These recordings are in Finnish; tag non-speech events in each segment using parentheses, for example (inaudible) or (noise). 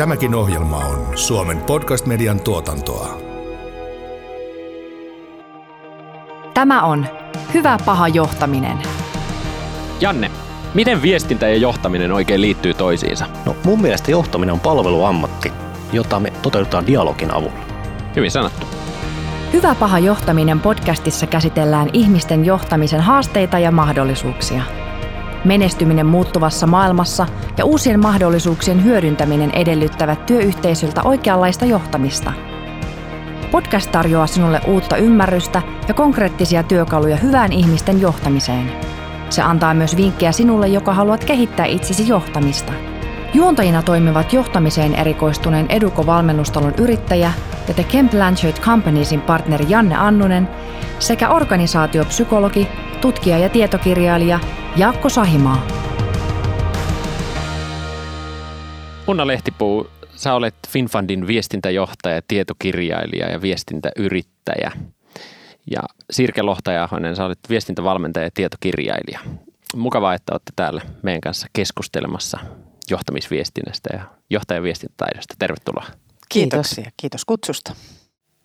Tämäkin ohjelma on Suomen podcast-median tuotantoa. Tämä on Hyvä paha johtaminen. Janne, miten viestintä ja johtaminen oikein liittyy toisiinsa? No mun mielestä johtaminen on palveluammatti, jota me toteutetaan dialogin avulla. Hyvin sanottu. Hyvä paha johtaminen podcastissa käsitellään ihmisten johtamisen haasteita ja mahdollisuuksia. Menestyminen muuttuvassa maailmassa ja uusien mahdollisuuksien hyödyntäminen edellyttävät työyhteisöltä oikeanlaista johtamista. Podcast tarjoaa sinulle uutta ymmärrystä ja konkreettisia työkaluja hyvään ihmisten johtamiseen. Se antaa myös vinkkejä sinulle, joka haluat kehittää itsesi johtamista. Juontajina toimivat johtamiseen erikoistuneen Eduko-valmennustalon yrittäjä ja The Kemp Blanchard Companiesin partneri Janne Annunen sekä organisaatiopsykologi, tutkija ja tietokirjailija Jaakko Sahimaa. Unna Lehtipuu, sä olet FinFundin viestintäjohtaja, tietokirjailija ja viestintäyrittäjä. Ja Sirke Lohtajahonen, sä olet viestintävalmentaja ja tietokirjailija. Mukavaa, että olette täällä meidän kanssa keskustelemassa johtamisviestinnästä ja johtajan viestintätaidosta. Tervetuloa. Kiitoksia. Kiitos kutsusta.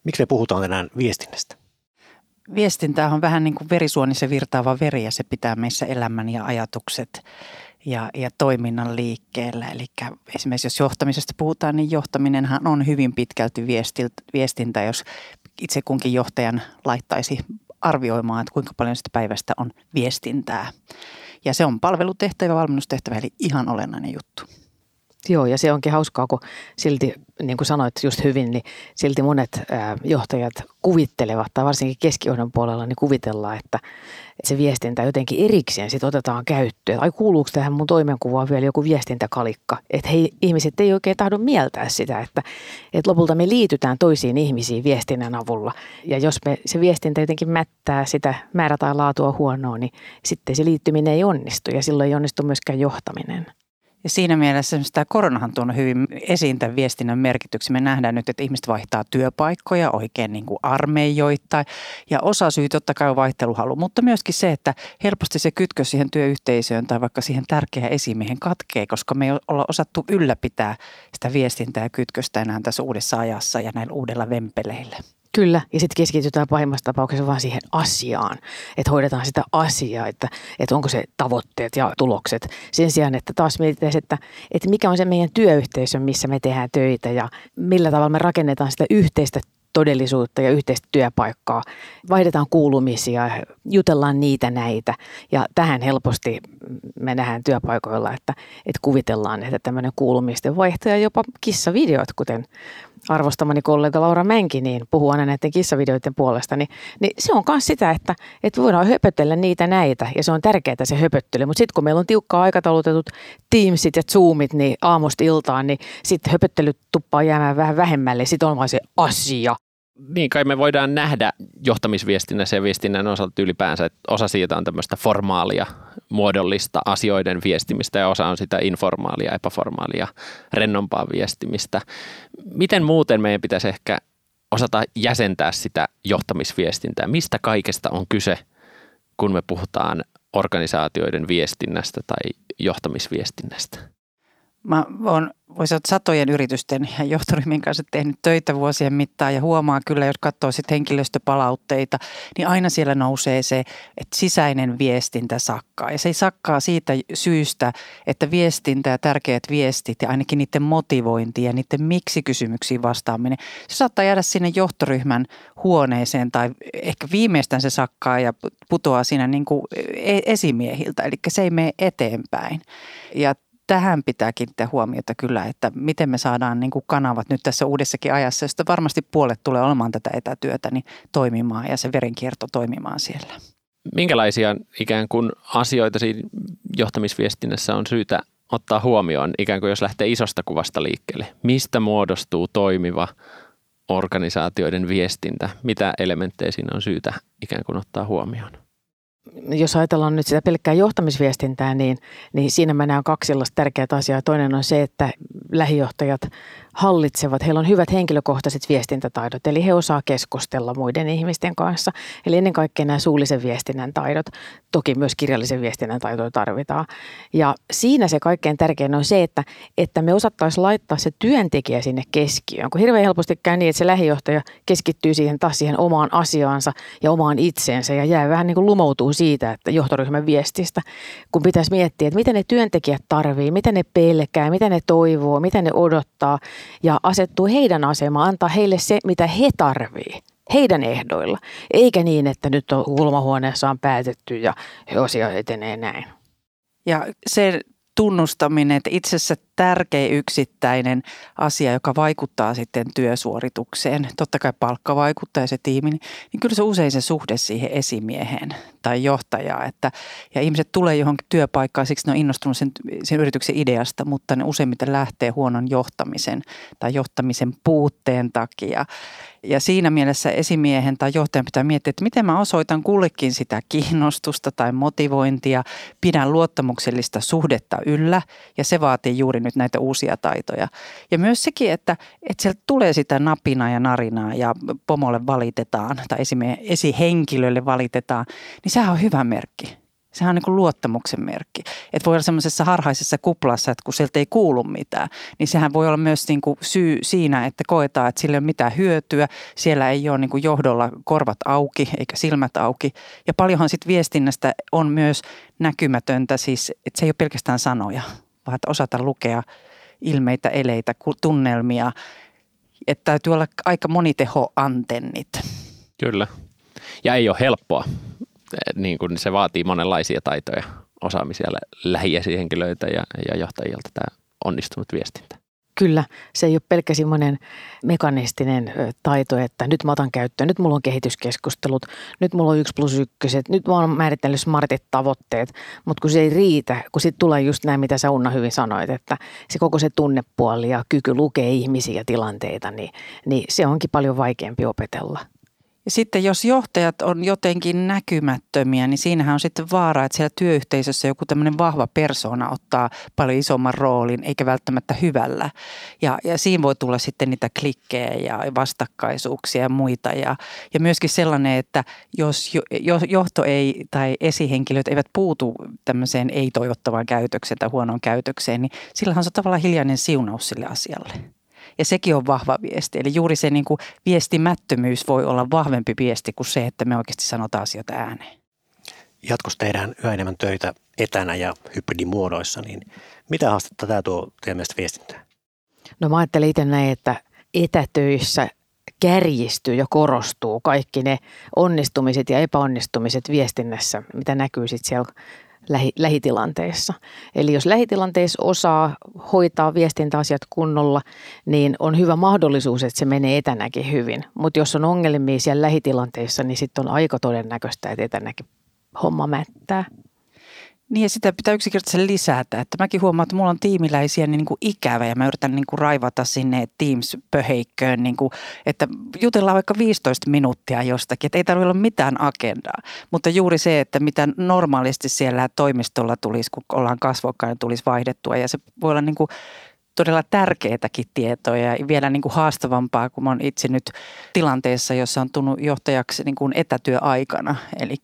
Miksi me puhutaan tänään viestinnästä? Viestintä on vähän niin kuin verisuonissa virtaava veri ja se pitää meissä elämän ja ajatukset ja, ja toiminnan liikkeellä. Eli esimerkiksi jos johtamisesta puhutaan, niin johtaminenhan on hyvin pitkälti viestintä, jos itse kunkin johtajan laittaisi arvioimaan, että kuinka paljon sitä päivästä on viestintää. Ja se on palvelutehtävä, valmennustehtävä, eli ihan olennainen juttu. Joo, ja se onkin hauskaa, kun silti, niin kuin sanoit just hyvin, niin silti monet johtajat kuvittelevat, tai varsinkin keskijohdon puolella, niin kuvitellaan, että, se viestintä jotenkin erikseen sit otetaan käyttöön. Ai kuuluuko tähän mun toimenkuvaan vielä joku viestintäkalikka? Että hei, ihmiset ei oikein tahdo mieltää sitä, että, että lopulta me liitytään toisiin ihmisiin viestinnän avulla. Ja jos me se viestintä jotenkin mättää sitä määrä tai laatua huonoa, niin sitten se liittyminen ei onnistu ja silloin ei onnistu myöskään johtaminen. Ja siinä mielessä tämä koronahan tuonut hyvin esiin tämän viestinnän merkityksen. Me nähdään nyt, että ihmiset vaihtaa työpaikkoja oikein niin kuin armeijoittain. Ja osa syy totta kai on vaihteluhalu, mutta myöskin se, että helposti se kytkös siihen työyhteisöön tai vaikka siihen tärkeään esimiehen katkee, koska me ei olla osattu ylläpitää sitä viestintää ja kytköstä enää tässä uudessa ajassa ja näillä uudella vempeleillä. Kyllä, ja sitten keskitytään pahimmassa tapauksessa vaan siihen asiaan, että hoidetaan sitä asiaa, että, että onko se tavoitteet ja tulokset. Sen sijaan, että taas mietitään, että, että mikä on se meidän työyhteisö, missä me tehdään töitä ja millä tavalla me rakennetaan sitä yhteistä todellisuutta ja yhteistä työpaikkaa. Vaihdetaan kuulumisia, jutellaan niitä näitä ja tähän helposti me nähdään työpaikoilla, että, että kuvitellaan, että tämmöinen kuulumisten vaihtaja jopa kissavideot, kuten arvostamani kollega Laura Menki niin puhuu aina näiden kissavideoiden puolesta, niin, niin se on myös sitä, että, että voidaan höpötellä niitä näitä ja se on tärkeää se höpöttely. Mutta sitten kun meillä on tiukkaa aikataulutetut Teamsit ja Zoomit niin aamusta iltaan, niin sitten höpöttely tuppaa jäämään vähän vähemmälle. Sitten on vain se asia niin kai me voidaan nähdä johtamisviestinnässä ja viestinnän osalta ylipäänsä, että osa siitä on tämmöistä formaalia, muodollista asioiden viestimistä ja osa on sitä informaalia, epäformaalia, rennompaa viestimistä. Miten muuten meidän pitäisi ehkä osata jäsentää sitä johtamisviestintää? Mistä kaikesta on kyse, kun me puhutaan organisaatioiden viestinnästä tai johtamisviestinnästä? Mä oon voisi sanoa satojen yritysten ja johtoryhmien kanssa tehnyt töitä vuosien mittaan ja huomaa kyllä, jos katsoo sitten henkilöstöpalautteita, niin aina siellä nousee se, että sisäinen viestintä sakkaa. Ja se ei sakkaa siitä syystä, että viestintä ja tärkeät viestit ja ainakin niiden motivointi ja niiden miksi-kysymyksiin vastaaminen, se saattaa jäädä sinne johtoryhmän huoneeseen tai ehkä viimeistään se sakkaa ja putoaa siinä niin kuin e-, esimiehiltä, eli se ei mene eteenpäin. Ja tähän pitää kiinnittää huomiota kyllä, että miten me saadaan niin kuin kanavat nyt tässä uudessakin ajassa, josta varmasti puolet tulee olemaan tätä etätyötä, niin toimimaan ja se verenkierto toimimaan siellä. Minkälaisia ikään kuin asioita siinä johtamisviestinnässä on syytä ottaa huomioon, ikään kuin jos lähtee isosta kuvasta liikkeelle? Mistä muodostuu toimiva organisaatioiden viestintä? Mitä elementtejä siinä on syytä ikään kuin ottaa huomioon? Jos ajatellaan nyt sitä pelkkää johtamisviestintää, niin, niin siinä mä näen kaksi sellaista tärkeää asiaa. Toinen on se, että lähijohtajat hallitsevat, heillä on hyvät henkilökohtaiset viestintätaidot, eli he osaa keskustella muiden ihmisten kanssa. Eli ennen kaikkea nämä suullisen viestinnän taidot, toki myös kirjallisen viestinnän taitoja tarvitaan. Ja siinä se kaikkein tärkein on se, että, että me osattaisiin laittaa se työntekijä sinne keskiöön, kun hirveän helposti käy niin, että se lähijohtaja keskittyy siihen taas siihen omaan asiaansa ja omaan itseensä ja jää vähän niin kuin lumoutuu siitä, että johtoryhmän viestistä, kun pitäisi miettiä, että mitä ne työntekijät tarvii, mitä ne pelkää, mitä ne toivoo, mitä ne odottaa ja asettuu heidän asemaan, antaa heille se, mitä he tarvii heidän ehdoilla, eikä niin, että nyt on kulmahuoneessa on päätetty ja asia etenee näin. Ja se tunnustaminen, että itse tärkein yksittäinen asia, joka vaikuttaa sitten työsuoritukseen, totta kai palkka vaikuttaa ja se tiimi, niin, niin kyllä se usein se suhde siihen esimieheen tai johtajaan. Että, ja ihmiset tulee johonkin työpaikkaan, siksi ne on innostunut sen, sen yrityksen ideasta, mutta ne useimmiten lähtee huonon johtamisen tai johtamisen puutteen takia. Ja siinä mielessä esimiehen tai johtajan pitää miettiä, että miten mä osoitan kullekin sitä kiinnostusta tai motivointia, pidän luottamuksellista suhdetta yllä ja se vaatii juuri nyt näitä uusia taitoja. Ja myös sekin, että, että sieltä tulee sitä napinaa ja narinaa ja pomolle valitetaan tai esihenkilölle valitetaan, niin sehän on hyvä merkki. Sehän on niin kuin luottamuksen merkki. Että voi olla semmoisessa harhaisessa kuplassa, että kun sieltä ei kuulu mitään, niin sehän voi olla myös niin kuin syy siinä, että koetaan, että sillä ei ole mitään hyötyä. Siellä ei ole niin kuin johdolla korvat auki eikä silmät auki. Ja paljonhan sitten viestinnästä on myös näkymätöntä, siis että se ei ole pelkästään sanoja, vaan että osata lukea ilmeitä, eleitä, tunnelmia. Että täytyy olla aika moniteho-antennit. Kyllä. Ja ei ole helppoa niin kuin se vaatii monenlaisia taitoja, osaamisia lähiesihenkilöitä ja, ja johtajilta tämä onnistunut viestintä. Kyllä, se ei ole pelkkä semmoinen mekanistinen taito, että nyt mä otan käyttöön, nyt mulla on kehityskeskustelut, nyt mulla on yksi plus ykköset, nyt mä oon määritellyt smartit tavoitteet, mutta kun se ei riitä, kun sitten tulee just näin, mitä sä Unna hyvin sanoit, että se koko se tunnepuoli ja kyky lukea ihmisiä ja tilanteita, niin, niin se onkin paljon vaikeampi opetella. Ja sitten jos johtajat on jotenkin näkymättömiä, niin siinähän on sitten vaara, että siellä työyhteisössä joku tämmöinen vahva persona ottaa paljon isomman roolin, eikä välttämättä hyvällä. Ja, ja siinä voi tulla sitten niitä klikkejä ja vastakkaisuuksia ja muita. Ja, ja myöskin sellainen, että jos johto ei tai esihenkilöt eivät puutu tämmöiseen ei-toivottavaan käytökseen tai huonoon käytökseen, niin sillähän on tavallaan hiljainen siunaus sille asialle. Ja sekin on vahva viesti. Eli juuri se niin kuin viestimättömyys voi olla vahvempi viesti kuin se, että me oikeasti sanotaan asioita ääneen. Jatkossa tehdään yhä enemmän töitä etänä ja hybridimuodoissa, niin mitä haastetta tämä tuo teidän mielestä viestintää? No mä ajattelen itse näin, että etätöissä kärjistyy ja korostuu kaikki ne onnistumiset ja epäonnistumiset viestinnässä, mitä näkyy sitten siellä lähi, lähitilanteessa. Eli jos lähitilanteessa osaa hoitaa viestintäasiat kunnolla, niin on hyvä mahdollisuus, että se menee etänäkin hyvin. Mutta jos on ongelmia siellä lähitilanteessa, niin sitten on aika todennäköistä, että etänäkin homma mättää. Niin ja sitä pitää yksinkertaisesti lisätä. Että mäkin huomaan, että mulla on tiimiläisiä niin, niin kuin ikävä ja mä yritän niin kuin raivata sinne Teams-pöheikköön, niin kuin, että jutellaan vaikka 15 minuuttia jostakin. Että ei tarvitse olla mitään agendaa. Mutta juuri se, että mitä normaalisti siellä toimistolla tulisi, kun ollaan kasvokkain, tulisi vaihdettua. Ja se voi olla niin kuin todella tärkeitäkin tietoja ja vielä niin kuin haastavampaa, kun oon itse nyt tilanteessa, jossa on tullut johtajaksi niin kuin etätyöaikana. Eli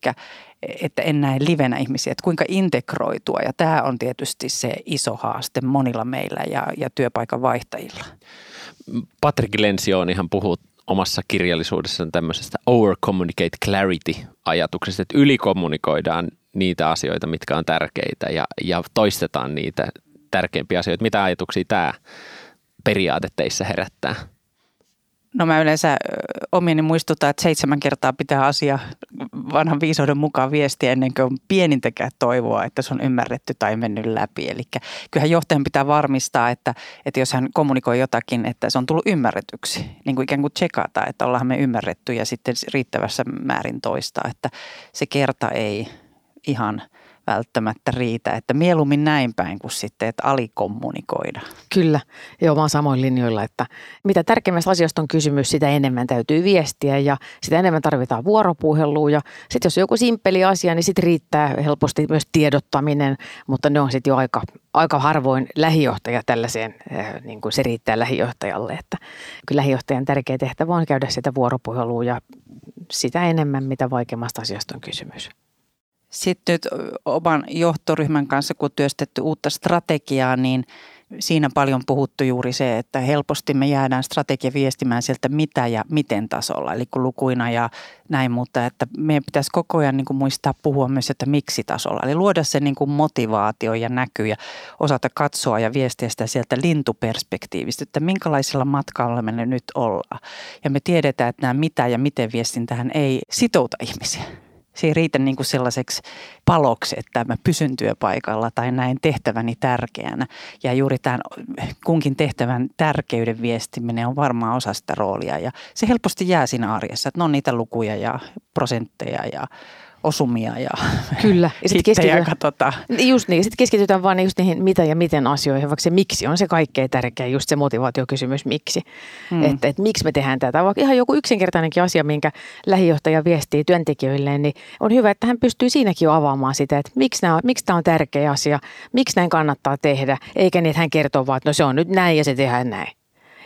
että en näe livenä ihmisiä, että kuinka integroitua. Ja tämä on tietysti se iso haaste monilla meillä ja, ja työpaikan vaihtajilla. Patrick Lensionihan puhuu omassa kirjallisuudessaan tämmöisestä over communicate clarity ajatuksesta, että ylikommunikoidaan niitä asioita, mitkä on tärkeitä ja, ja toistetaan niitä tärkeimpiä asioita. Mitä ajatuksia tämä periaate teissä herättää? No mä yleensä omieni muistutan, että seitsemän kertaa pitää asia vanhan viisauden mukaan viestiä ennen kuin on pienintäkään toivoa, että se on ymmärretty tai mennyt läpi. Eli kyllähän johtajan pitää varmistaa, että, että jos hän kommunikoi jotakin, että se on tullut ymmärretyksi. Niin kuin ikään kuin tsekata, että ollaan me ymmärretty ja sitten riittävässä määrin toistaa, että se kerta ei ihan välttämättä riitä. Että mieluummin näin päin kuin sitten, että alikommunikoida. Kyllä, joo, mä oon samoin linjoilla, että mitä tärkeimmästä asiasta on kysymys, sitä enemmän täytyy viestiä ja sitä enemmän tarvitaan vuoropuhelua. Ja sitten jos on joku simppeli asia, niin sitten riittää helposti myös tiedottaminen, mutta ne on sitten jo aika, aika harvoin lähijohtaja tällaiseen, eh, niin kuin se riittää lähijohtajalle. Että kyllä lähijohtajan tärkeä tehtävä on käydä sitä vuoropuhelua ja sitä enemmän, mitä vaikeammasta asiasta on kysymys. Sitten nyt oman johtoryhmän kanssa, kun työstetty uutta strategiaa, niin siinä paljon puhuttu juuri se, että helposti me jäädään strategia viestimään sieltä mitä ja miten tasolla, eli kun lukuina ja näin, mutta että meidän pitäisi koko ajan niin kuin muistaa puhua myös, että miksi tasolla. Eli luoda se niin kuin motivaatio ja näky ja osata katsoa ja viestiä sitä sieltä lintuperspektiivistä, että minkälaisella matkalla me nyt ollaan. Ja me tiedetään, että nämä mitä ja miten viestintähän ei sitouta ihmisiä se ei riitä niin kuin sellaiseksi paloksi, että mä pysyn työpaikalla tai näin tehtäväni tärkeänä. Ja juuri tämän kunkin tehtävän tärkeyden viestiminen on varmaan osa sitä roolia. Ja se helposti jää siinä arjessa, että ne on niitä lukuja ja prosentteja ja osumia ja (laughs) Kyllä. Ja (laughs) sitten keskitytään, katsotaan. Just niin, sitten keskitytään vaan just niihin mitä ja miten asioihin, vaikka se miksi on se kaikkein tärkeä, just se motivaatiokysymys miksi. Hmm. Että et, miksi me tehdään tätä, vaikka ihan joku yksinkertainenkin asia, minkä lähijohtaja viestii työntekijöille, niin on hyvä, että hän pystyy siinäkin jo avaamaan sitä, että miksi, nämä, miksi tämä on tärkeä asia, miksi näin kannattaa tehdä, eikä niin, että hän kertoo vaan, että no se on nyt näin ja se tehdään näin.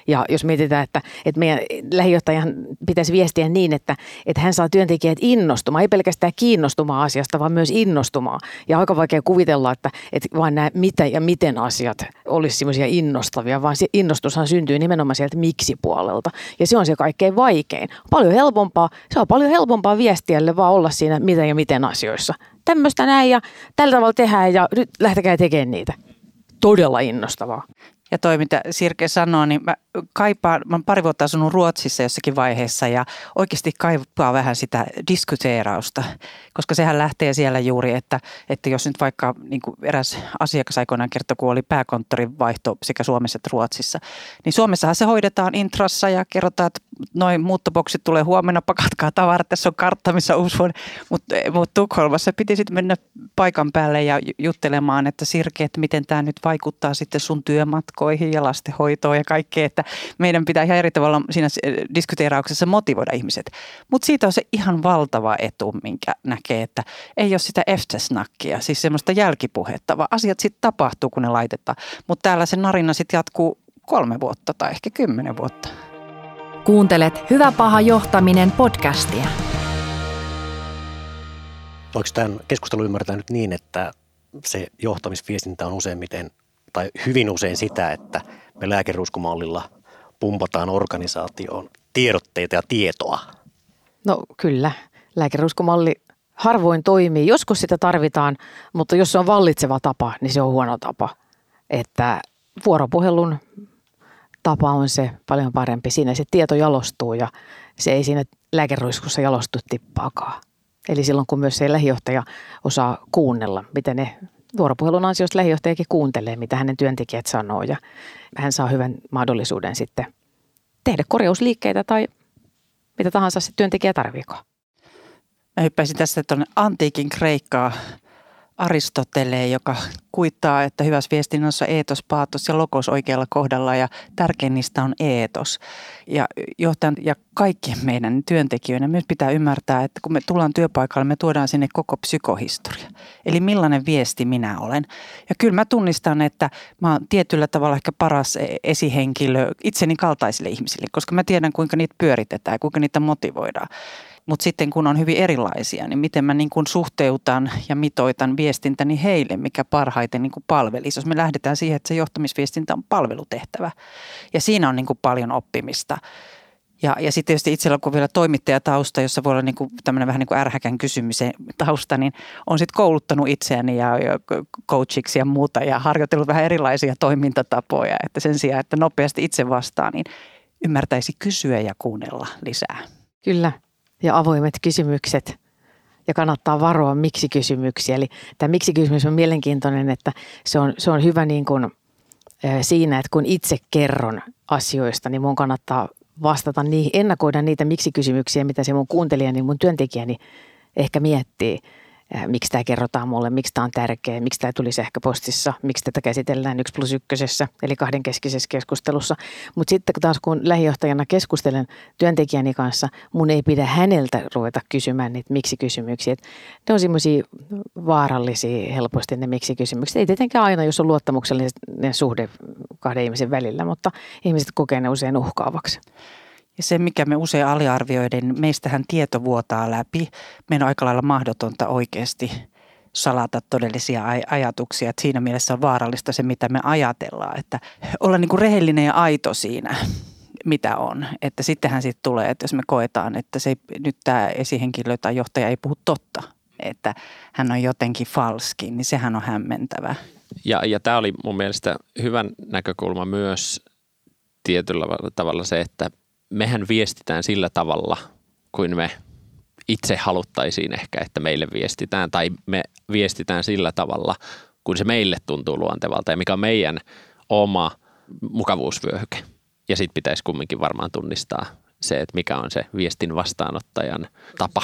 Ja jos mietitään, että, että meidän lähijohtajan pitäisi viestiä niin, että, että hän saa työntekijät innostumaan, ei pelkästään kiinnostumaan asiasta, vaan myös innostumaan. Ja aika vaikea kuvitella, että, että vain nämä mitä ja miten asiat olisi semmoisia innostavia, vaan se innostushan syntyy nimenomaan sieltä miksi-puolelta. Ja se on se kaikkein vaikein. Paljon helpompaa, se on paljon helpompaa viestiälle vaan olla siinä mitä ja miten asioissa. Tämmöistä näin ja tällä tavalla tehdään ja nyt lähtekää tekemään niitä todella innostavaa. Ja toi, mitä Sirke sanoo, niin mä kaipaan, mä pari vuotta asunut Ruotsissa jossakin vaiheessa ja oikeasti kaipaa vähän sitä diskuteerausta, koska sehän lähtee siellä juuri, että, että jos nyt vaikka niin kuin eräs asiakas aikoinaan kertoi, kun oli pääkonttorin vaihto sekä Suomessa että Ruotsissa, niin Suomessahan se hoidetaan intrassa ja kerrotaan, että noin muuttoboksit tulee huomenna, pakatkaa tavarat, tässä on kartta, missä uusi vuoden. Mutta mut Tukholmassa piti sitten mennä paikan päälle ja juttelemaan, että Sirke, että miten tämä nyt vaikuttaa sitten sun työmatkoihin ja lastenhoitoon ja kaikkea, että meidän pitää ihan eri tavalla siinä diskuteerauksessa motivoida ihmiset. Mutta siitä on se ihan valtava etu, minkä näkee, että ei ole sitä eftersnackia, siis semmoista jälkipuhetta, vaan asiat sitten tapahtuu, kun ne laitetaan. Mutta täällä se narina sitten jatkuu kolme vuotta tai ehkä kymmenen vuotta. Kuuntelet Hyvä paha johtaminen podcastia. Voiko tämän keskustelun ymmärtää nyt niin, että se johtamisviestintä on useimmiten tai hyvin usein sitä, että me lääkeruskumallilla pumpataan organisaatioon tiedotteita ja tietoa? No kyllä. Lääkeruskumalli harvoin toimii. Joskus sitä tarvitaan, mutta jos se on vallitseva tapa, niin se on huono tapa. Että vuoropuhelun tapa on se paljon parempi. Siinä se tieto jalostuu ja se ei siinä lääkeruiskussa jalostu tippaakaan. Eli silloin kun myös se lähijohtaja osaa kuunnella, miten ne vuoropuhelun ansiosta lähijohtajakin kuuntelee, mitä hänen työntekijät sanoo ja hän saa hyvän mahdollisuuden sitten tehdä korjausliikkeitä tai mitä tahansa se työntekijä tarviiko. Mä hyppäisin tässä tuonne antiikin Kreikkaa Aristoteleen, joka kuittaa, että hyvässä viestinnässä eetos, paatos ja lokos oikealla kohdalla ja tärkein niistä on eetos. Ja johtajan ja kaikkien meidän työntekijöiden myös pitää ymmärtää, että kun me tullaan työpaikalle, me tuodaan sinne koko psykohistoria. Eli millainen viesti minä olen. Ja kyllä mä tunnistan, että mä oon tietyllä tavalla ehkä paras esihenkilö itseni kaltaisille ihmisille, koska mä tiedän kuinka niitä pyöritetään ja kuinka niitä motivoidaan. Mutta sitten kun on hyvin erilaisia, niin miten mä niin kuin suhteutan ja mitoitan viestintäni heille, mikä parhaiten niin kuin palvelisi. Jos me lähdetään siihen, että se johtamisviestintä on palvelutehtävä ja siinä on niin kuin paljon oppimista. Ja, ja sitten tietysti itsellä kun vielä toimittajatausta, jossa voi olla niin kuin tämmöinen vähän niin kuin ärhäkän kysymisen tausta, niin on sitten kouluttanut itseäni ja, ja coachiksi ja muuta ja harjoitellut vähän erilaisia toimintatapoja, että sen sijaan, että nopeasti itse vastaan, niin ymmärtäisi kysyä ja kuunnella lisää. Kyllä, ja avoimet kysymykset ja kannattaa varoa miksi-kysymyksiä. Eli tämä miksi-kysymys on mielenkiintoinen, että se on, se on hyvä niin kuin, siinä, että kun itse kerron asioista, niin mun kannattaa vastata niihin, ennakoida niitä miksi-kysymyksiä, mitä se mun kuuntelijani, mun työntekijäni ehkä miettii. Miksi tämä kerrotaan mulle, miksi tämä on tärkeä, miksi tämä tuli sähköpostissa, miksi tätä käsitellään yksi plus ykkösessä, eli kahdenkeskisessä keskustelussa. Mutta sitten taas kun lähijohtajana keskustelen työntekijäni kanssa, mun ei pidä häneltä ruveta kysymään niitä miksi-kysymyksiä. Et ne on semmoisia vaarallisia helposti ne miksi-kysymykset. Ei tietenkään aina, jos on luottamuksellinen suhde kahden ihmisen välillä, mutta ihmiset kokee ne usein uhkaavaksi. Ja se, mikä me usein aliarvioiden, meistähän tieto vuotaa läpi. Meidän on aika lailla mahdotonta oikeasti salata todellisia aj- ajatuksia. Että siinä mielessä on vaarallista se, mitä me ajatellaan. Että olla niin kuin rehellinen ja aito siinä, mitä on. Että sittenhän siitä tulee, että jos me koetaan, että se nyt tämä esihenkilö tai johtaja ei puhu totta, että hän on jotenkin falski, niin sehän on hämmentävä. Ja, ja tämä oli mun mielestä hyvän näkökulma myös tietyllä tavalla se, että mehän viestitään sillä tavalla, kuin me itse haluttaisiin ehkä, että meille viestitään, tai me viestitään sillä tavalla, kun se meille tuntuu luontevalta ja mikä on meidän oma mukavuusvyöhyke. Ja sitten pitäisi kumminkin varmaan tunnistaa se, että mikä on se viestin vastaanottajan tapa.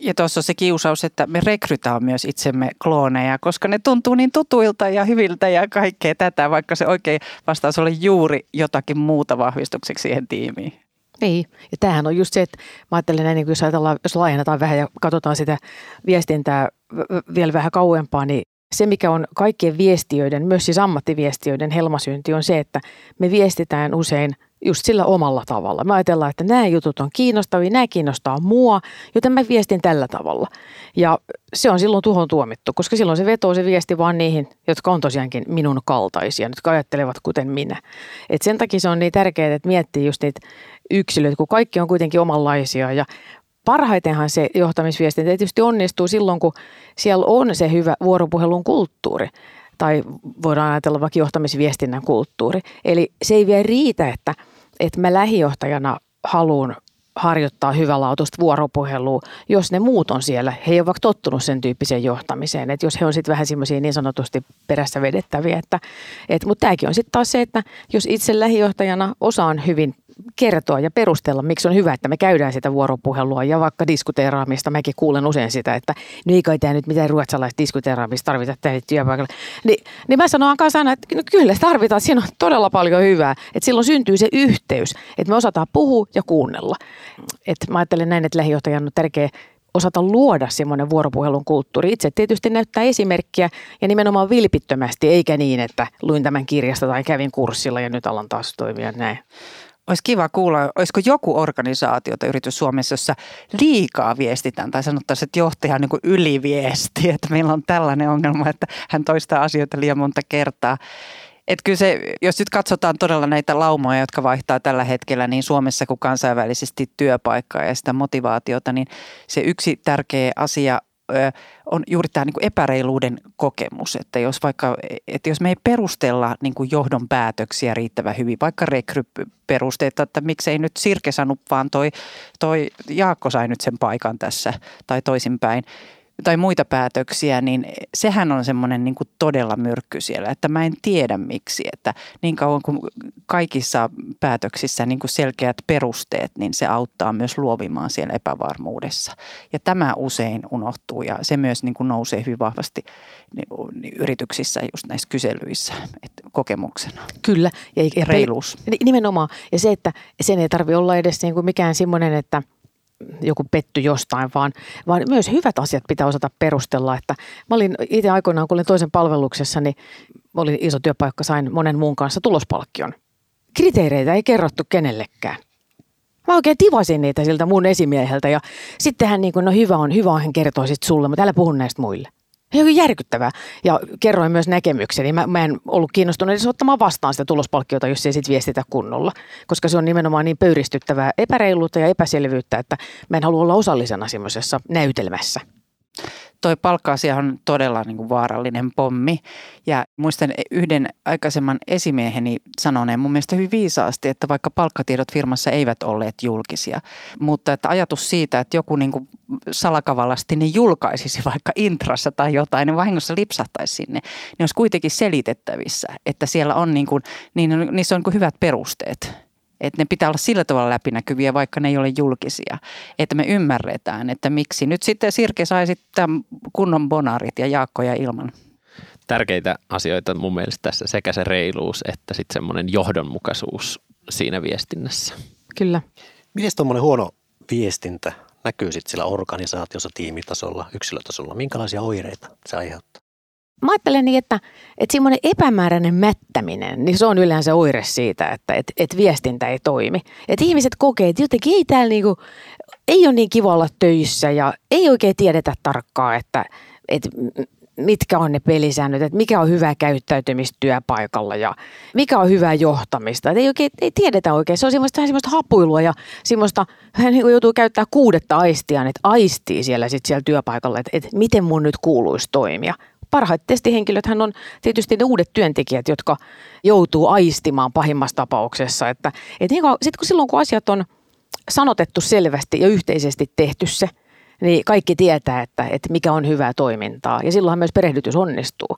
Ja tuossa on se kiusaus, että me rekrytään myös itsemme klooneja, koska ne tuntuu niin tutuilta ja hyviltä ja kaikkea tätä, vaikka se oikein vastaus oli juuri jotakin muuta vahvistukseksi siihen tiimiin. Niin, ja tämähän on just se, että mä ajattelen näin, niin jos ajatellaan, jos laajennetaan vähän ja katsotaan sitä viestintää vielä vähän kauempaa, niin se, mikä on kaikkien viestiöiden, myös siis ammattiviestiöiden helmasynti, on se, että me viestitään usein just sillä omalla tavalla. Me ajatellaan, että nämä jutut on kiinnostavia, nämä kiinnostaa mua, joten mä viestin tällä tavalla. Ja se on silloin tuhon tuomittu, koska silloin se vetoo se viesti vaan niihin, jotka on tosiaankin minun kaltaisia, jotka ajattelevat kuten minä. Et sen takia se on niin tärkeää, että miettii just niitä yksilöitä, kun kaikki on kuitenkin omanlaisia ja parhaitenhan se johtamisviestintä tietysti onnistuu silloin, kun siellä on se hyvä vuoropuhelun kulttuuri tai voidaan ajatella vaikka johtamisviestinnän kulttuuri. Eli se ei vielä riitä, että, että mä lähijohtajana haluan harjoittaa hyvälaatuista vuoropuhelua, jos ne muut on siellä. He eivät vaikka tottunut sen tyyppiseen johtamiseen, että jos he on sitten vähän semmoisia niin sanotusti perässä vedettäviä. Että, et, mutta tämäkin on sitten taas se, että jos itse lähijohtajana osaan hyvin kertoa ja perustella, miksi on hyvä, että me käydään sitä vuoropuhelua ja vaikka diskuteeraamista. Mäkin kuulen usein sitä, että no ei kai tämä nyt mitään ruotsalaista diskuteeraamista tarvita tähän työpaikalle. Ni, niin mä sanon kanssa aina, että no kyllä tarvitaan, siinä on todella paljon hyvää. Että silloin syntyy se yhteys, että me osataan puhua ja kuunnella. Et mä ajattelen näin, että lähijohtajan on tärkeä osata luoda semmoinen vuoropuhelun kulttuuri. Itse tietysti näyttää esimerkkiä ja nimenomaan vilpittömästi, eikä niin, että luin tämän kirjasta tai kävin kurssilla ja nyt alan taas toimia näin. Olisi kiva kuulla, olisiko joku organisaatio tai yritys Suomessa, jossa liikaa viestitään tai sanottaisiin, että johtaja niin yliviesti, (laughs) että meillä on tällainen ongelma, että hän toistaa asioita liian monta kertaa. Et kyllä se, jos nyt katsotaan todella näitä laumoja, jotka vaihtaa tällä hetkellä niin Suomessa kuin kansainvälisesti työpaikkaa ja sitä motivaatiota, niin se yksi tärkeä asia on juuri tämä niin epäreiluuden kokemus, että jos vaikka, että jos me ei perustella niin kuin johdon päätöksiä riittävän hyvin, vaikka rekryperusteita, että miksei nyt Sirke saanut, vaan toi, toi Jaakko sai nyt sen paikan tässä tai toisinpäin, tai muita päätöksiä, niin sehän on semmoinen niin kuin todella myrkky siellä, että mä en tiedä miksi, että niin kauan kuin kaikissa päätöksissä niin kuin selkeät perusteet, niin se auttaa myös luovimaan siellä epävarmuudessa. Ja tämä usein unohtuu ja se myös niin kuin nousee hyvin vahvasti niin yrityksissä just näissä kyselyissä että kokemuksena. Kyllä. Ja, ja reiluus. Nimenomaan. Ja se, että sen ei tarvitse olla edes niin kuin mikään semmoinen, että – joku petty jostain, vaan, vaan myös hyvät asiat pitää osata perustella. Että mä olin itse aikoinaan, kun olin toisen palveluksessa, niin oli iso työpaikka, sain monen muun kanssa tulospalkkion. Kriteereitä ei kerrottu kenellekään. Mä oikein tivasin niitä siltä mun esimieheltä ja sitten hän niin kuin, no hyvä on, hyvä on, hän kertoo sitten sulle, mutta älä puhu näistä muille. Joku järkyttävää. Ja kerroin myös näkemykseni. Mä, mä en ollut kiinnostunut edes ottamaan vastaan sitä tulospalkkiota, jos ei sit viestitä kunnolla. Koska se on nimenomaan niin pöyristyttävää epäreiluutta ja epäselvyyttä, että mä en halua olla osallisena semmoisessa näytelmässä toi palkka-asia on todella niin kuin vaarallinen pommi. Ja muistan yhden aikaisemman esimieheni sanoneen mun mielestä hyvin viisaasti, että vaikka palkkatiedot firmassa eivät olleet julkisia, mutta että ajatus siitä, että joku niin kuin salakavallasti ne julkaisisi vaikka intrassa tai jotain, ne vahingossa lipsahtaisi sinne, niin olisi kuitenkin selitettävissä, että siellä on niin kuin, niin, niissä on niin kuin hyvät perusteet Että ne pitää olla sillä tavalla läpinäkyviä, vaikka ne ei ole julkisia. Että me ymmärretään, että miksi. Nyt sitten Sirke sai sitten kunnon bonarit ja Jaakko ja Ilman. Tärkeitä asioita mun mielestä tässä sekä se reiluus että sitten semmoinen johdonmukaisuus siinä viestinnässä. Kyllä. Miten tuommoinen huono viestintä näkyy sitten sillä organisaatiossa, tiimitasolla, yksilötasolla? Minkälaisia oireita se aiheuttaa? Mä ajattelen niin, että, että semmoinen epämääräinen mättäminen, niin se on yleensä oire siitä, että, että, että viestintä ei toimi. Että ihmiset kokee, että jotenkin ei täällä niinku, ei ole niin kiva olla töissä ja ei oikein tiedetä tarkkaan, että, että mitkä on ne pelisäännöt, että mikä on hyvä käyttäytymistä työpaikalla ja mikä on hyvää johtamista. Että ei, oikein, ei tiedetä oikein. Se on semmoista, semmoista hapuilua ja semmoista, hän niin joutuu käyttää kuudetta aistia, että aistii siellä, sit siellä työpaikalla, että, että miten mun nyt kuuluisi toimia. Parhaat testihenkilöthän on tietysti ne uudet työntekijät, jotka joutuu aistimaan pahimmassa tapauksessa. Että, että niin sitten kun silloin kun asiat on sanotettu selvästi ja yhteisesti tehty se – niin kaikki tietää, että, että mikä on hyvää toimintaa. Ja silloinhan myös perehdytys onnistuu.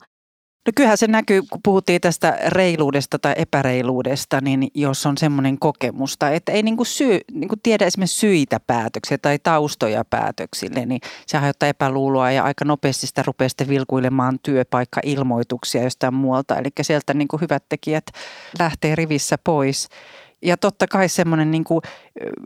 No kyllähän se näkyy, kun puhuttiin tästä reiluudesta tai epäreiluudesta, niin jos on semmoinen kokemusta, että ei niinku syy, niinku tiedä esimerkiksi syitä päätöksiä tai taustoja päätöksille, niin se aiheuttaa epäluuloa ja aika nopeasti sitä rupeaa sitten vilkuilemaan työpaikka-ilmoituksia jostain muualta. Eli sieltä niinku hyvät tekijät lähtee rivissä pois. Ja totta kai semmoinen niin kuin,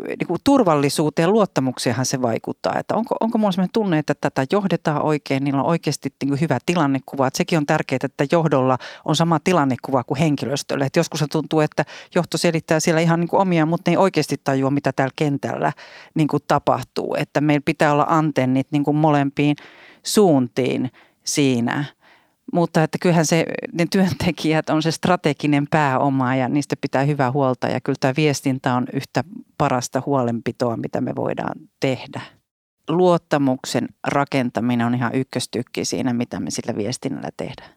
niin kuin turvallisuuteen luottamukseenhan se vaikuttaa. Että onko, onko minulla sellainen tunne, että tätä johdetaan oikein, niillä on oikeasti niin kuin hyvä tilannekuva. Että sekin on tärkeää, että johdolla on sama tilannekuva kuin henkilöstöllä. Että joskus tuntuu, että johto selittää siellä ihan niin kuin omia, mutta ne ei oikeasti tajua, mitä täällä kentällä niin kuin tapahtuu. Että meillä pitää olla antennit niin kuin molempiin suuntiin siinä – mutta että kyllähän se, ne työntekijät on se strateginen pääoma ja niistä pitää hyvää huolta. Ja kyllä tämä viestintä on yhtä parasta huolenpitoa, mitä me voidaan tehdä. Luottamuksen rakentaminen on ihan ykköstykki siinä, mitä me sillä viestinnällä tehdään.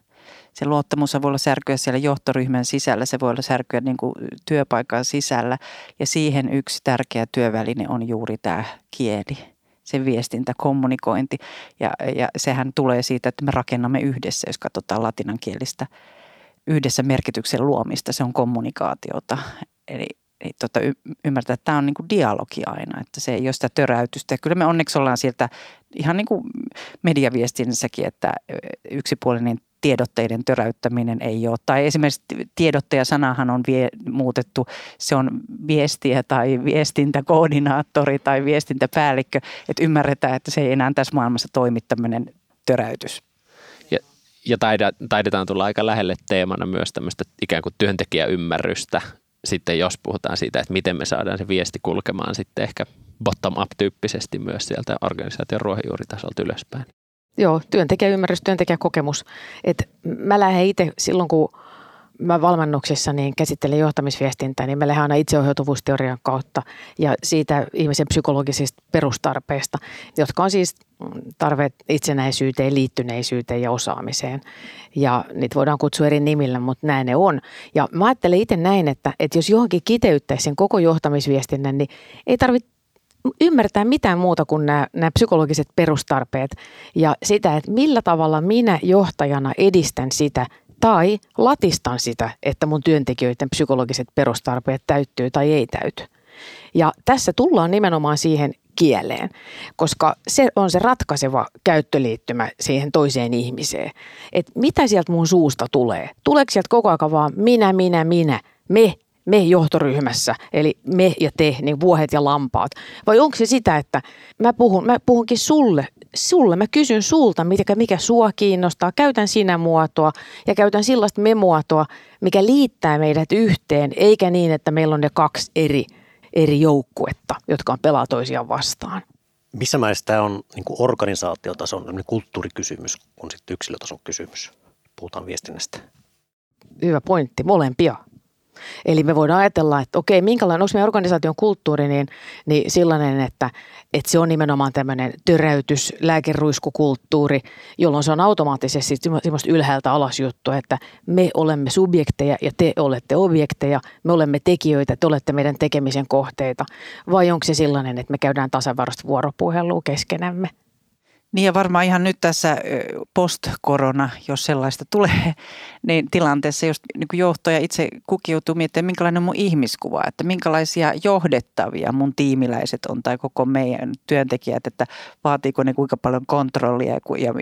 Se luottamus voi olla särkyä siellä johtoryhmän sisällä, se voi olla särkyä niin kuin työpaikan sisällä. Ja siihen yksi tärkeä työväline on juuri tämä kieli se viestintä, kommunikointi. Ja, ja sehän tulee siitä, että me rakennamme yhdessä, jos katsotaan latinankielistä yhdessä merkityksen luomista, se on kommunikaatiota. Eli, eli tota, y- ymmärtää, että tämä on niin kuin dialogi aina, että se ei ole sitä töräytystä. Ja kyllä me onneksi ollaan sieltä ihan niin kuin mediaviestinnässäkin, että yksipuolinen tiedotteiden töräyttäminen ei ole. Tai esimerkiksi tiedottaja-sanahan on vie, muutettu, se on viestiä tai viestintäkoordinaattori tai viestintäpäällikkö, että ymmärretään, että se ei enää tässä maailmassa toimi tämmöinen töräytys. Ja, ja taidetaan tulla aika lähelle teemana myös tämmöistä ikään kuin työntekijäymmärrystä, sitten jos puhutaan siitä, että miten me saadaan se viesti kulkemaan sitten ehkä bottom-up-tyyppisesti myös sieltä organisaation ruohonjuuritasolta ylöspäin. Joo, työntekijäymmärrys, työntekijäkokemus. Et mä lähden itse silloin, kun mä valmennuksissa niin käsittelen johtamisviestintää, niin mä lähden aina itseohjautuvuusteorian kautta ja siitä ihmisen psykologisista perustarpeista, jotka on siis tarve itsenäisyyteen, liittyneisyyteen ja osaamiseen. Ja niitä voidaan kutsua eri nimillä, mutta näin ne on. Ja mä ajattelen itse näin, että, että jos johonkin kiteyttäisi sen koko johtamisviestinnän, niin ei tarvitse ymmärtää mitään muuta kuin nämä, nämä psykologiset perustarpeet ja sitä, että millä tavalla minä johtajana edistän sitä tai latistan sitä, että mun työntekijöiden psykologiset perustarpeet täyttyy tai ei täyty. Ja tässä tullaan nimenomaan siihen kieleen, koska se on se ratkaiseva käyttöliittymä siihen toiseen ihmiseen. Että mitä sieltä mun suusta tulee? Tuleeko sieltä koko ajan vaan minä, minä, minä, me, me johtoryhmässä, eli me ja te, niin vuohet ja lampaat? Vai onko se sitä, että mä, puhun, mä puhunkin sulle, sulle, mä kysyn sulta, mikä, mikä sua kiinnostaa, käytän sinä muotoa ja käytän sellaista me-muotoa, mikä liittää meidät yhteen, eikä niin, että meillä on ne kaksi eri, eri joukkuetta, jotka on pelaa toisiaan vastaan. Missä määrin tämä on niin kuin organisaatiotason kulttuurikysymys, kun sitten yksilötason kysymys? Puhutaan viestinnästä. Hyvä pointti, molempia. Eli me voidaan ajatella, että okei, minkälainen, onko meidän organisaation kulttuuri niin, niin sellainen, että, että se on nimenomaan tämmöinen töräytys, lääkeruiskukulttuuri, jolloin se on automaattisesti semmoista ylhäältä alas juttu, että me olemme subjekteja ja te olette objekteja, me olemme tekijöitä, te olette meidän tekemisen kohteita. Vai onko se sellainen, että me käydään tasaverosta vuoropuhelua keskenämme? Niin ja varmaan ihan nyt tässä post-korona, jos sellaista tulee, niin tilanteessa just niin johtaja itse kukiutuu miettimään, minkälainen on mun ihmiskuva, että minkälaisia johdettavia mun tiimiläiset on tai koko meidän työntekijät, että vaatiiko ne kuinka paljon kontrollia ja,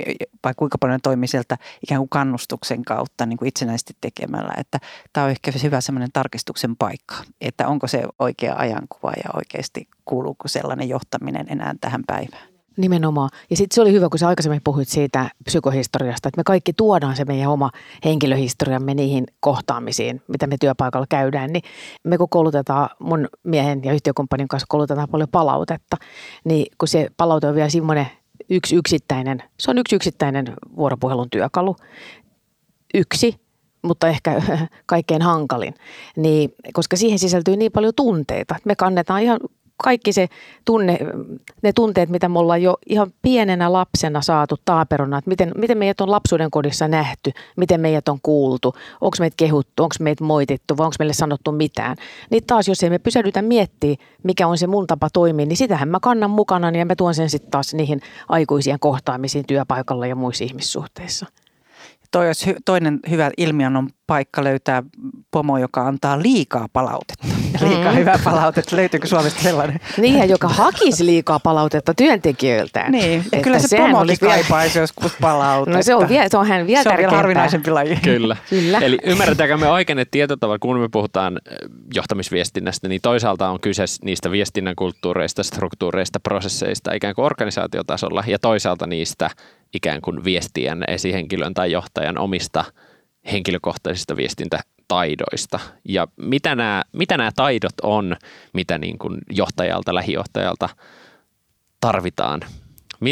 vai kuinka paljon toimii sieltä ikään kuin kannustuksen kautta niin kuin itsenäisesti tekemällä. Että tämä on ehkä hyvä semmoinen tarkistuksen paikka, että onko se oikea ajankuva ja oikeasti kuuluuko sellainen johtaminen enää tähän päivään. Nimenomaan. Ja sitten se oli hyvä, kun sä aikaisemmin puhuit siitä psykohistoriasta, että me kaikki tuodaan se meidän oma henkilöhistoriamme niihin kohtaamisiin, mitä me työpaikalla käydään. Niin me kun koulutetaan mun miehen ja yhtiökumppanin kanssa koulutetaan paljon palautetta, niin kun se palaute on vielä semmoinen yksi yksittäinen, se on yksi yksittäinen vuoropuhelun työkalu. Yksi, mutta ehkä (laughs) kaikkein hankalin, niin, koska siihen sisältyy niin paljon tunteita. Me kannetaan ihan kaikki se tunne, ne tunteet, mitä me ollaan jo ihan pienenä lapsena saatu taaperona, että miten, miten meidät on lapsuuden kodissa nähty, miten meidät on kuultu, onko meitä kehuttu, onko meitä moitettu vai onko meille sanottu mitään. Niin taas, jos ei me pysähdytä miettiä, mikä on se mun tapa toimia, niin sitähän mä kannan mukana ja mä tuon sen sitten taas niihin aikuisien kohtaamisiin työpaikalla ja muissa ihmissuhteissa. Toi olisi toinen hyvä ilmiön paikka löytää pomo, joka antaa liikaa palautetta liikaa mm. hyvää palautetta. Löytyykö Suomesta sellainen? Niin, joka hakisi liikaa palautetta työntekijöiltään. Niin, että kyllä se pomokin kaipaisi joskus palautetta. No se on, vie, se on hän vielä Se on vielä harvinaisempi laji. Kyllä. kyllä. Eli ymmärretäänkö me oikein, että tietotavat, kun me puhutaan eh, johtamisviestinnästä, niin toisaalta on kyse niistä viestinnän kulttuureista, struktuureista, prosesseista ikään kuin organisaatiotasolla ja toisaalta niistä ikään kuin viestijän, esihenkilön tai johtajan omista henkilökohtaisista viestintä taidoista ja mitä nämä, mitä nämä taidot on, mitä niin kuin johtajalta, lähijohtajalta tarvitaan.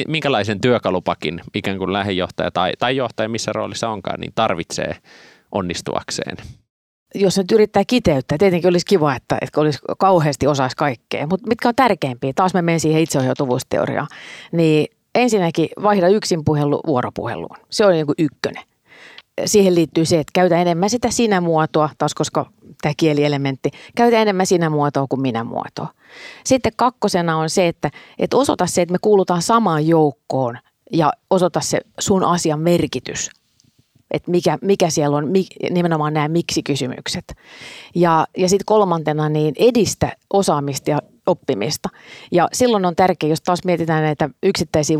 Minkälaisen työkalupakin ikään kuin lähijohtaja tai, tai johtaja missä roolissa onkaan, niin tarvitsee onnistuakseen. Jos nyt yrittää kiteyttää, tietenkin olisi kiva, että, että olisi kauheasti osaisi kaikkea, mutta mitkä on tärkeimpiä, taas mä menen siihen itseohjautuvuusteoriaan, niin ensinnäkin vaihda yksin puhelu vuoropuheluun. Se on niin kuin ykkönen siihen liittyy se, että käytä enemmän sitä sinä-muotoa, taas koska tämä kielielementti, käytä enemmän sinä-muotoa kuin minä-muotoa. Sitten kakkosena on se, että, että osoita se, että me kuulutaan samaan joukkoon ja osoita se sun asian merkitys että mikä, mikä siellä on, nimenomaan nämä miksi-kysymykset. Ja, ja sitten kolmantena niin edistä osaamista ja oppimista. Ja silloin on tärkeää, jos taas mietitään näitä yksittäisiä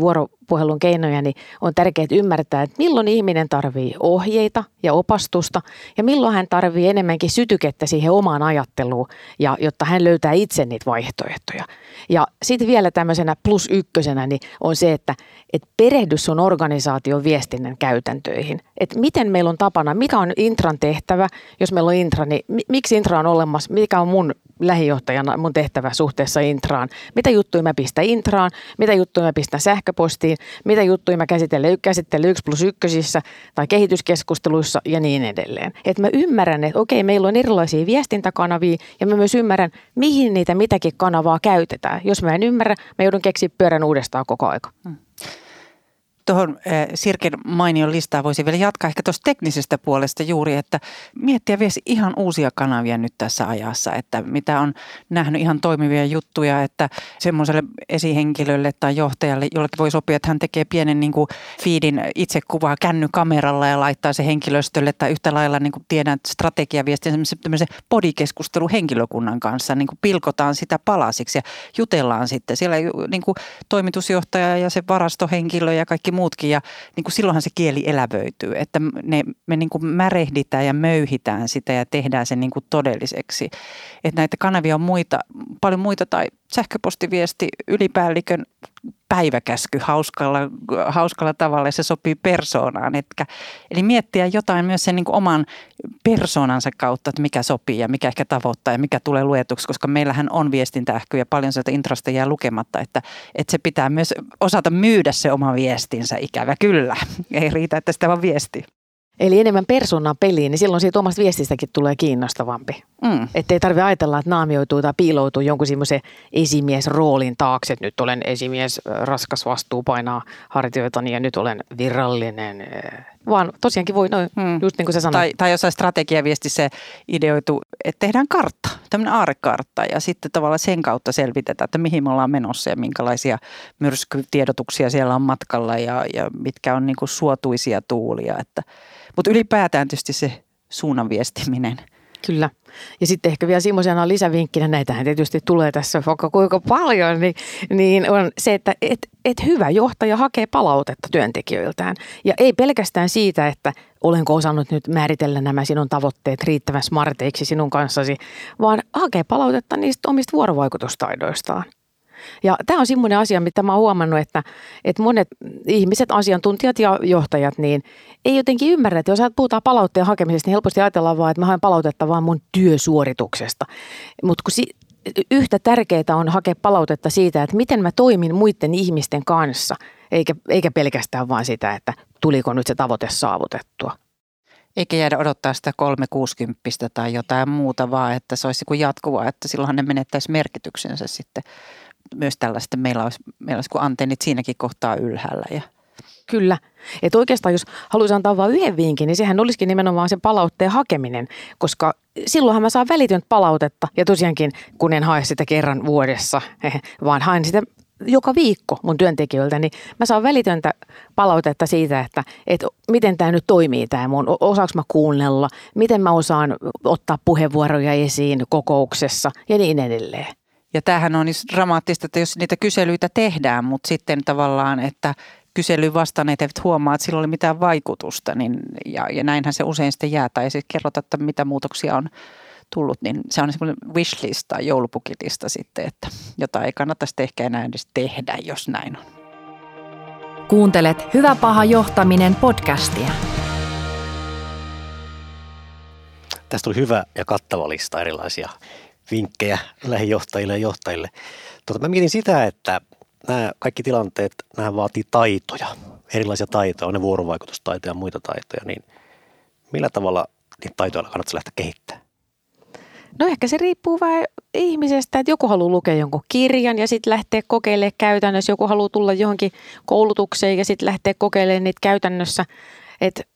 vuoropuhelun keinoja, niin on tärkeää ymmärtää, että milloin ihminen tarvii ohjeita ja opastusta ja milloin hän tarvii enemmänkin sytykettä siihen omaan ajatteluun, ja, jotta hän löytää itse niitä vaihtoehtoja. Ja sitten vielä tämmöisenä plus ykkösenä niin on se, että, että perehdy sun organisaation viestinnän käytäntöihin. Että miten meillä on tapana, mikä on Intran tehtävä, jos meillä on Intra, niin miksi Intra on olemassa, mikä on mun lähijohtajana mun tehtävä suhteessa Intraan. Mitä juttuja mä pistän Intraan, mitä juttuja mä pistän sähköpostiin, mitä juttuja mä käsittelen, käsittelen 1 plus ykkösissä tai kehityskeskusteluissa ja niin edelleen. Että mä ymmärrän, että okei, meillä on erilaisia viestintäkanavia ja mä myös ymmärrän, mihin niitä mitäkin kanavaa käytetään. Jos mä en ymmärrä, mä joudun keksiä pyörän uudestaan koko aika. Hmm tuohon eh, Sirken mainion listaa voisi vielä jatkaa ehkä tuosta teknisestä puolesta juuri, että miettiä vielä ihan uusia kanavia nyt tässä ajassa, että mitä on nähnyt ihan toimivia juttuja, että semmoiselle esihenkilölle tai johtajalle, jollekin voi sopia, että hän tekee pienen niin kuin feedin itsekuvaa kännykameralla ja laittaa se henkilöstölle tai yhtä lailla niin kuin tiedän strategiaviestin semmoisen podikeskustelu henkilökunnan kanssa, niin kuin pilkotaan sitä palasiksi ja jutellaan sitten. Siellä niin kuin toimitusjohtaja ja se varastohenkilö ja kaikki muutkin ja niin kuin silloinhan se kieli elävöityy, että ne, me niin kuin märehditään ja möyhitään sitä ja tehdään se niin kuin todelliseksi. Että näitä kanavia on muita, paljon muita tai sähköpostiviesti ylipäällikön päiväkäsky hauskalla, hauskalla tavalla ja se sopii persoonaan. Etkä, eli miettiä jotain myös sen niin kuin oman persoonansa kautta, että mikä sopii ja mikä ehkä tavoittaa ja mikä tulee luetuksi, koska meillähän on viestintähkyjä paljon sieltä intrasta jää lukematta, että, että se pitää myös osata myydä se oma viestinsä ikävä kyllä. (laughs) Ei riitä, että sitä vaan viesti. Eli enemmän persoonaa peliin, niin silloin siitä omasta viestistäkin tulee kiinnostavampi. Mm. Että ei tarvitse ajatella, että naamioituu tai piiloutuu jonkun semmoisen esimiesroolin taakse, että nyt olen esimies, raskas vastuu painaa hartioitani ja nyt olen virallinen. Vaan tosiaankin voi, noin, mm. just niin kuin se sanoi. Tai, tai jossain strategiaviestissä ideoitu, että tehdään kartta, tämmöinen aarekartta ja sitten tavallaan sen kautta selvitetään, että mihin me ollaan menossa ja minkälaisia myrskytiedotuksia siellä on matkalla ja, ja mitkä on niin kuin suotuisia tuulia. Että, mutta ylipäätään tietysti se suunnan viestiminen – Kyllä. Ja sitten ehkä vielä semmoisena lisävinkkinä, näitähän tietysti tulee tässä vaikka kuinka paljon, niin, niin on se, että et, et hyvä johtaja hakee palautetta työntekijöiltään. Ja ei pelkästään siitä, että olenko osannut nyt määritellä nämä sinun tavoitteet riittävän smarteiksi sinun kanssasi, vaan hakee palautetta niistä omista vuorovaikutustaidoistaan. Ja tämä on semmoinen asia, mitä mä oon huomannut, että, että monet ihmiset, asiantuntijat ja johtajat, niin ei jotenkin ymmärrä, että jos puhutaan palautteen hakemisesta, niin helposti ajatellaan vaan, että mä haen palautetta vaan mun työsuorituksesta. Mutta kun si- yhtä tärkeää on hakea palautetta siitä, että miten mä toimin muiden ihmisten kanssa, eikä, eikä pelkästään vaan sitä, että tuliko nyt se tavoite saavutettua. Eikä jäädä odottaa sitä 360 tai jotain muuta, vaan että se olisi jatkuvaa, että silloinhan ne menettäisi merkityksensä sitten myös tällaista, meillä olisi, meillä olisi kuin antennit siinäkin kohtaa ylhäällä. Ja. Kyllä. Että oikeastaan jos haluaisin antaa vain yhden vinkin, niin sehän olisikin nimenomaan sen palautteen hakeminen, koska silloinhan mä saan välitöntä palautetta ja tosiaankin kun en hae sitä kerran vuodessa, vaan haen sitä joka viikko mun työntekijöiltä, niin mä saan välitöntä palautetta siitä, että, että miten tämä nyt toimii tämä mun, osaanko mä kuunnella, miten mä osaan ottaa puheenvuoroja esiin kokouksessa ja niin edelleen. Ja tämähän on niin dramaattista, että jos niitä kyselyitä tehdään, mutta sitten tavallaan, että kyselyyn vastanneet eivät huomaa, että sillä oli mitään vaikutusta, niin, ja, ja näinhän se usein sitten jää, tai sitten kerrota, että mitä muutoksia on tullut, niin se on semmoinen wishlist tai joulupukilista sitten, että jota ei kannata sitten ehkä enää edes tehdä, jos näin on. Kuuntelet Hyvä paha johtaminen podcastia. Tästä tuli hyvä ja kattava lista erilaisia vinkkejä lähijohtajille ja johtajille. Tota, mä mietin sitä, että nämä kaikki tilanteet, nämä vaatii taitoja, erilaisia taitoja, on ne vuorovaikutustaitoja ja muita taitoja, niin millä tavalla niitä taitoja kannattaa lähteä kehittämään? No ehkä se riippuu vähän ihmisestä, että joku haluaa lukea jonkun kirjan ja sitten lähteä kokeilemaan käytännössä, joku haluaa tulla johonkin koulutukseen ja sitten lähteä kokeilemaan niitä käytännössä. Et,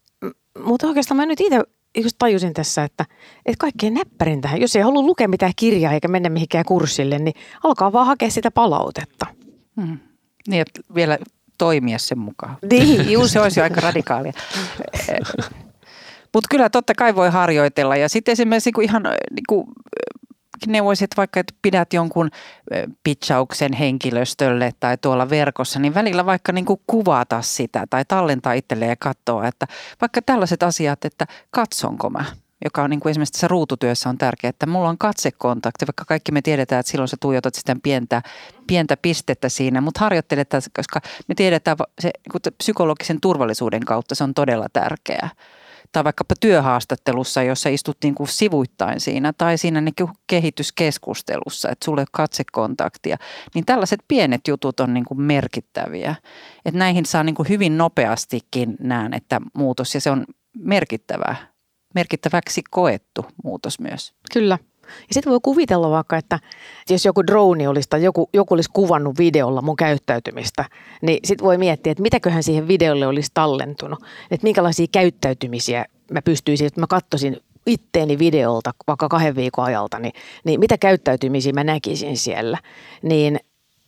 mutta oikeastaan mä nyt itse just tajusin tässä, että, että kaikkein näppärin tähän, jos ei halua lukea mitään kirjaa eikä mennä mihinkään kurssille, niin alkaa vaan hakea sitä palautetta. Hmm. Niin, että vielä toimia sen mukaan. Niin, (laughs) just. se olisi aika radikaalia. (laughs) Mutta kyllä totta kai voi harjoitella ja sitten esimerkiksi niinku ihan niin kuin, neuvoisit vaikka, että pidät jonkun pitchauksen henkilöstölle tai tuolla verkossa, niin välillä vaikka niin kuin kuvata sitä tai tallentaa itselleen ja katsoa, että vaikka tällaiset asiat, että katsonko mä, joka on niin kuin esimerkiksi tässä ruututyössä on tärkeää, että mulla on katsekontakti, vaikka kaikki me tiedetään, että silloin sä tuijotat sitä pientä, pientä pistettä siinä, mutta harjoittelet, koska me tiedetään se psykologisen turvallisuuden kautta, se on todella tärkeää tai vaikkapa työhaastattelussa, jossa istut niin kuin sivuittain siinä tai siinä niin kuin kehityskeskustelussa, että sulle katsekontaktia, niin tällaiset pienet jutut on niin kuin merkittäviä. Että näihin saa niin kuin hyvin nopeastikin näen, että muutos ja se on merkittävä, merkittäväksi koettu muutos myös. Kyllä. Ja sitten voi kuvitella vaikka, että jos joku drone olisi tai joku, joku olisi kuvannut videolla mun käyttäytymistä, niin sitten voi miettiä, että mitäköhän siihen videolle olisi tallentunut. Että minkälaisia käyttäytymisiä mä pystyisin, että mä katsoisin itteeni videolta vaikka kahden viikon ajalta, niin, niin mitä käyttäytymisiä mä näkisin siellä. Niin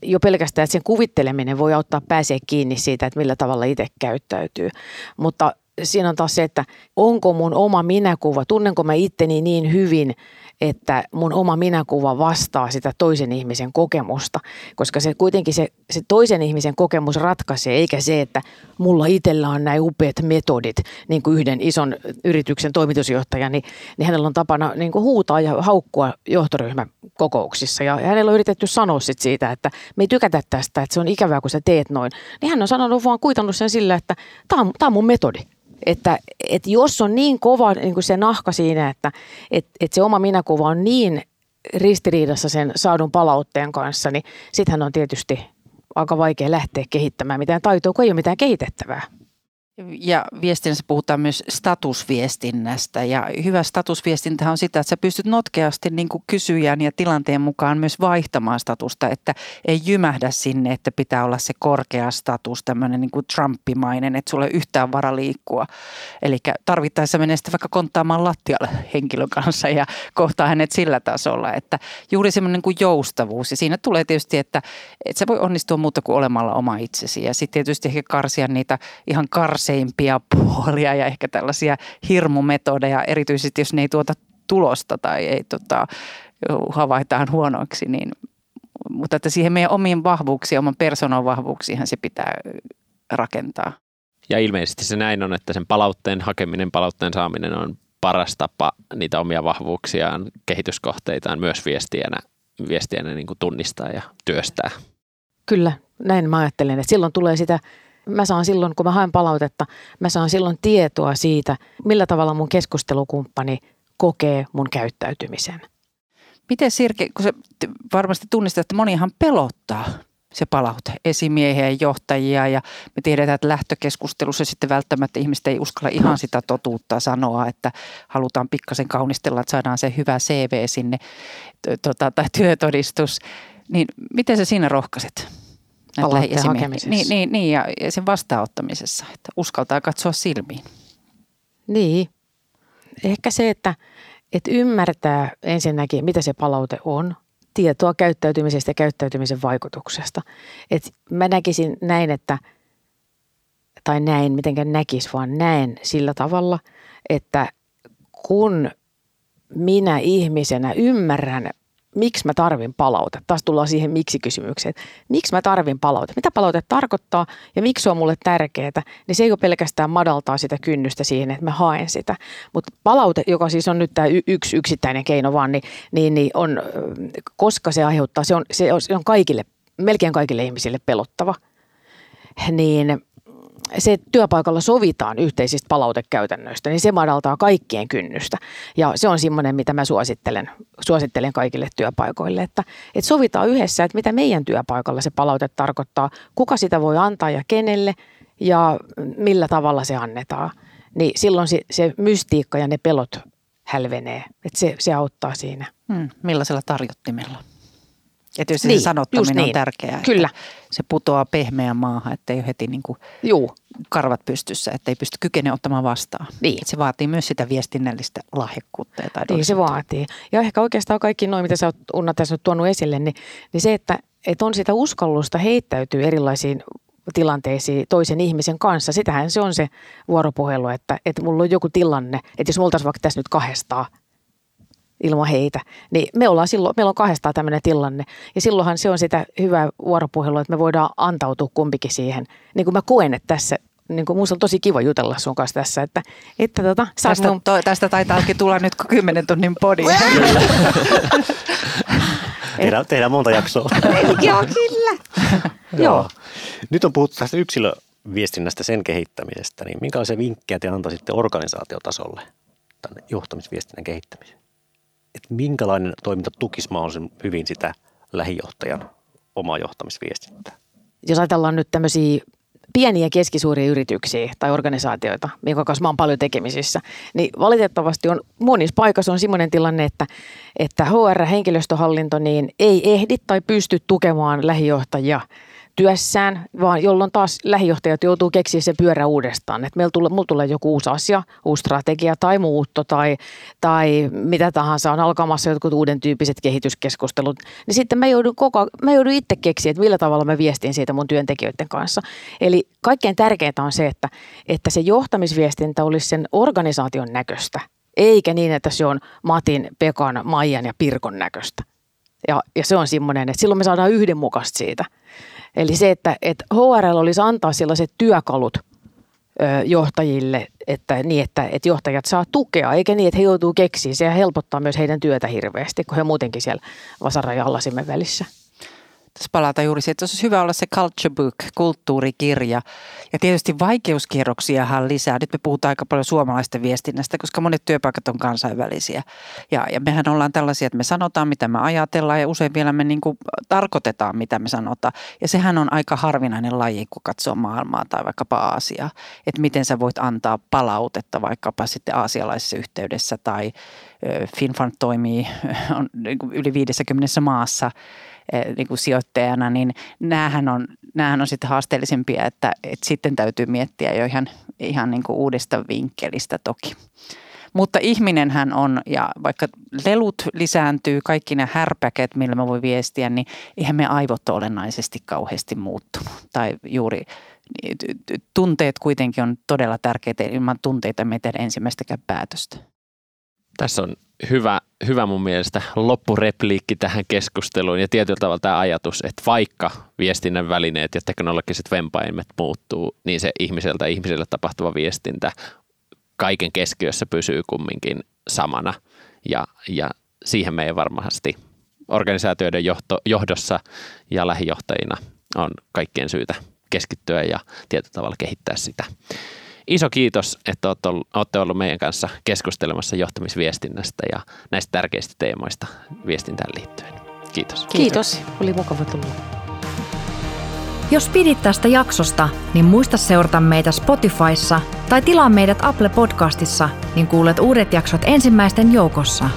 jo pelkästään, että sen kuvitteleminen voi auttaa pääsee kiinni siitä, että millä tavalla itse käyttäytyy. Mutta siinä on taas se, että onko mun oma minäkuva, tunnenko mä itteni niin hyvin, että mun oma minäkuva vastaa sitä toisen ihmisen kokemusta, koska se kuitenkin se, se toisen ihmisen kokemus ratkaisee, eikä se, että mulla itsellä on näin upeat metodit, niin kuin yhden ison yrityksen toimitusjohtaja, niin, niin hänellä on tapana niin kuin huutaa ja haukkua johtoryhmäkokouksissa ja hänellä on yritetty sanoa sit siitä, että me ei tykätä tästä, että se on ikävää, kun sä teet noin. Niin hän on sanonut vaan kuitannut sen sillä, että tämä on, on mun metodi. Että, että jos on niin kova niin kuin se nahka siinä, että, että, että se oma minäkuva on niin ristiriidassa sen saadun palautteen kanssa, niin sittenhän on tietysti aika vaikea lähteä kehittämään mitään taitoa, kun ei ole mitään kehitettävää. Ja viestinnässä puhutaan myös statusviestinnästä. Ja hyvä statusviestintä on sitä, että sä pystyt notkeasti niin kuin kysyjän ja tilanteen mukaan myös vaihtamaan statusta, että ei jymähdä sinne, että pitää olla se korkea status, tämmöinen niin kuin Trumpimainen, että sulle yhtään vara liikkua. Eli tarvittaessa menee sitten vaikka konttaamaan lattialle henkilön kanssa ja kohtaa hänet sillä tasolla, että juuri semmoinen niin joustavuus. Ja siinä tulee tietysti, että, että se voi onnistua muuta kuin olemalla oma itsesi. Ja sitten tietysti ehkä karsia niitä ihan karsia karseimpia (laughs) puolia ja ehkä tällaisia hirmumetodeja, erityisesti jos ne ei tuota tulosta tai ei tota, havaitaan huonoiksi, niin mutta että siihen meidän omiin vahvuuksiin, oman persoonan vahvuuksiinhan se pitää rakentaa. Ja ilmeisesti se näin on, että sen palautteen hakeminen, palautteen saaminen on paras tapa niitä omia vahvuuksiaan, kehityskohteitaan myös viestiänä, viestiänä niin kuin tunnistaa ja työstää. Kyllä, näin mä ajattelen, että silloin tulee sitä mä saan silloin, kun mä haen palautetta, mä saan silloin tietoa siitä, millä tavalla mun keskustelukumppani kokee mun käyttäytymisen. Miten Sirke, kun sä varmasti tunnistat, että monihan pelottaa se palaute, esimiehiä ja johtajia ja me tiedetään, että lähtökeskustelussa sitten välttämättä ihmiset ei uskalla ihan sitä totuutta sanoa, että halutaan pikkasen kaunistella, että saadaan se hyvä CV sinne tota, tai työtodistus. Niin miten sä siinä rohkaiset? Hakemisessa. Niin, niin, niin ja sen vastaanottamisessa, että uskaltaa katsoa silmiin. Niin. Ehkä se, että, että ymmärtää ensinnäkin, mitä se palaute on, tietoa käyttäytymisestä ja käyttäytymisen vaikutuksesta. Et mä näkisin näin, että, tai näin, mitenkään näkis, vaan näen sillä tavalla, että kun minä ihmisenä ymmärrän miksi mä tarvin palautetta. Taas tullaan siihen miksi-kysymykseen. Miksi mä tarvin palautetta? Mitä palaute tarkoittaa ja miksi se on mulle tärkeää? Niin se ei ole pelkästään madaltaa sitä kynnystä siihen, että mä haen sitä. Mutta palaute, joka siis on nyt tämä yksi yksittäinen keino vaan, niin, niin, niin on, koska se aiheuttaa, se on, se on, kaikille, melkein kaikille ihmisille pelottava. Niin se työpaikalla sovitaan yhteisistä palautekäytännöistä, niin se madaltaa kaikkien kynnystä. Ja se on semmoinen, mitä mä suosittelen, suosittelen kaikille työpaikoille, että, että sovitaan yhdessä, että mitä meidän työpaikalla se palaute tarkoittaa, kuka sitä voi antaa ja kenelle ja millä tavalla se annetaan. Niin silloin se, se mystiikka ja ne pelot hälvenee, että se, se auttaa siinä. Hmm, millaisella tarjottimella? Ja tietysti niin, se sanottaminen niin. on tärkeää. Kyllä. Se putoaa pehmeään maahan, ettei ole heti niin kuin Juu. karvat pystyssä, ettei pysty kykenemään ottamaan vastaan. Niin. se vaatii myös sitä viestinnällistä lahjakkuutta ja Niin se vaatii. Ja ehkä oikeastaan kaikki noin, mitä sä oot Unna tässä nyt tuonut esille, niin, niin se, että, että on sitä uskallusta heittäytyy erilaisiin tilanteisiin toisen ihmisen kanssa. Sitähän se on se vuoropuhelu, että, että mulla on joku tilanne, että jos me oltaisiin vaikka tässä nyt kahdestaan, ilman heitä. Niin me ollaan silloin, meillä on kahdestaan tämmöinen tilanne. Ja silloinhan se on sitä hyvää vuoropuhelua, että me voidaan antautua kumpikin siihen. Niin kuin mä koen, että tässä niin kuin musta on tosi kiva jutella sun kanssa tässä, että, että tota, tästä, mun... to, tästä taitaakin tulla nyt kymmenen tunnin podi. (laughs) (laughs) tehdään, tehdään monta jaksoa. (laughs) Joo, kyllä. Joo. Nyt on puhuttu tästä yksilöviestinnästä, sen kehittämisestä, niin minkälaisia vinkkejä te antaisitte organisaatiotasolle tänne johtamisviestinnän kehittämiseen? Että minkälainen toiminta tukisi mahdollisimman hyvin sitä lähijohtajan omaa johtamisviestintää? Jos ajatellaan nyt tämmöisiä pieniä ja keskisuuria yrityksiä tai organisaatioita, minkä kanssa oon paljon tekemisissä, niin valitettavasti on monissa paikassa on sellainen tilanne, että, että HR-henkilöstöhallinto niin ei ehdi tai pysty tukemaan lähijohtajia – työssään, vaan jolloin taas lähijohtajat joutuu keksiä se pyörä uudestaan. Että meillä tulee, mulla tulee joku uusi asia, uusi strategia tai muutto tai, tai mitä tahansa on alkamassa jotkut uuden tyyppiset kehityskeskustelut. Niin sitten mä joudun, koko, mä joudun itse keksiä, että millä tavalla mä viestin siitä mun työntekijöiden kanssa. Eli kaikkein tärkeintä on se, että, että se johtamisviestintä olisi sen organisaation näköistä, eikä niin, että se on Matin, Pekan, Maijan ja Pirkon näköistä. Ja, ja se on semmoinen, että silloin me saadaan yhdenmukaista siitä. Eli se, että, että HRL olisi antaa sellaiset työkalut johtajille, että, niin, että, että johtajat saa tukea, eikä niin, että he joutuu keksiä. Se helpottaa myös heidän työtä hirveästi, kun he muutenkin siellä vasaran ja allasimen välissä. Tässä palata juuri siihen, että olisi hyvä olla se culture book, kulttuurikirja. Ja tietysti vaikeuskierroksiahan lisää. Nyt me puhutaan aika paljon suomalaisten viestinnästä, koska monet työpaikat on kansainvälisiä. Ja, ja mehän ollaan tällaisia, että me sanotaan, mitä me ajatellaan ja usein vielä me niin kuin tarkoitetaan, mitä me sanotaan. Ja sehän on aika harvinainen laji, kun katsoo maailmaa tai vaikkapa Aasiaa. Että miten sä voit antaa palautetta vaikkapa sitten aasialaisessa yhteydessä tai FinFund toimii (laughs) on niin kuin yli 50 maassa niin kuin sijoittajana, niin näähän on, näähän on sitten haasteellisempia, että, että sitten täytyy miettiä jo ihan, ihan niin kuin uudesta vinkkelistä toki. Mutta ihminenhän on, ja vaikka lelut lisääntyy, kaikki ne härpäket, millä mä voi viestiä, niin eihän me aivot ole olennaisesti kauheasti muuttunut. Tai juuri niin, tunteet kuitenkin on todella tärkeitä. Ilman tunteita me tehdä ensimmäistäkään päätöstä. Tässä on hyvä, hyvä mun mielestä loppurepliikki tähän keskusteluun. Ja tietyllä tavalla tämä ajatus, että vaikka viestinnän välineet ja teknologiset vempaimet muuttuu, niin se ihmiseltä ihmiselle tapahtuva viestintä kaiken keskiössä pysyy kumminkin samana. Ja, ja siihen meidän varmasti organisaatioiden johto, johdossa ja lähijohtajina on kaikkien syytä keskittyä ja tietyllä tavalla kehittää sitä iso kiitos, että olette ollut meidän kanssa keskustelemassa johtamisviestinnästä ja näistä tärkeistä teemoista viestintään liittyen. Kiitos. Kiitos. Oli mukava tulla. Jos pidit tästä jaksosta, niin muista seurata meitä Spotifyssa tai tilaa meidät Apple Podcastissa, niin kuulet uudet jaksot ensimmäisten joukossa.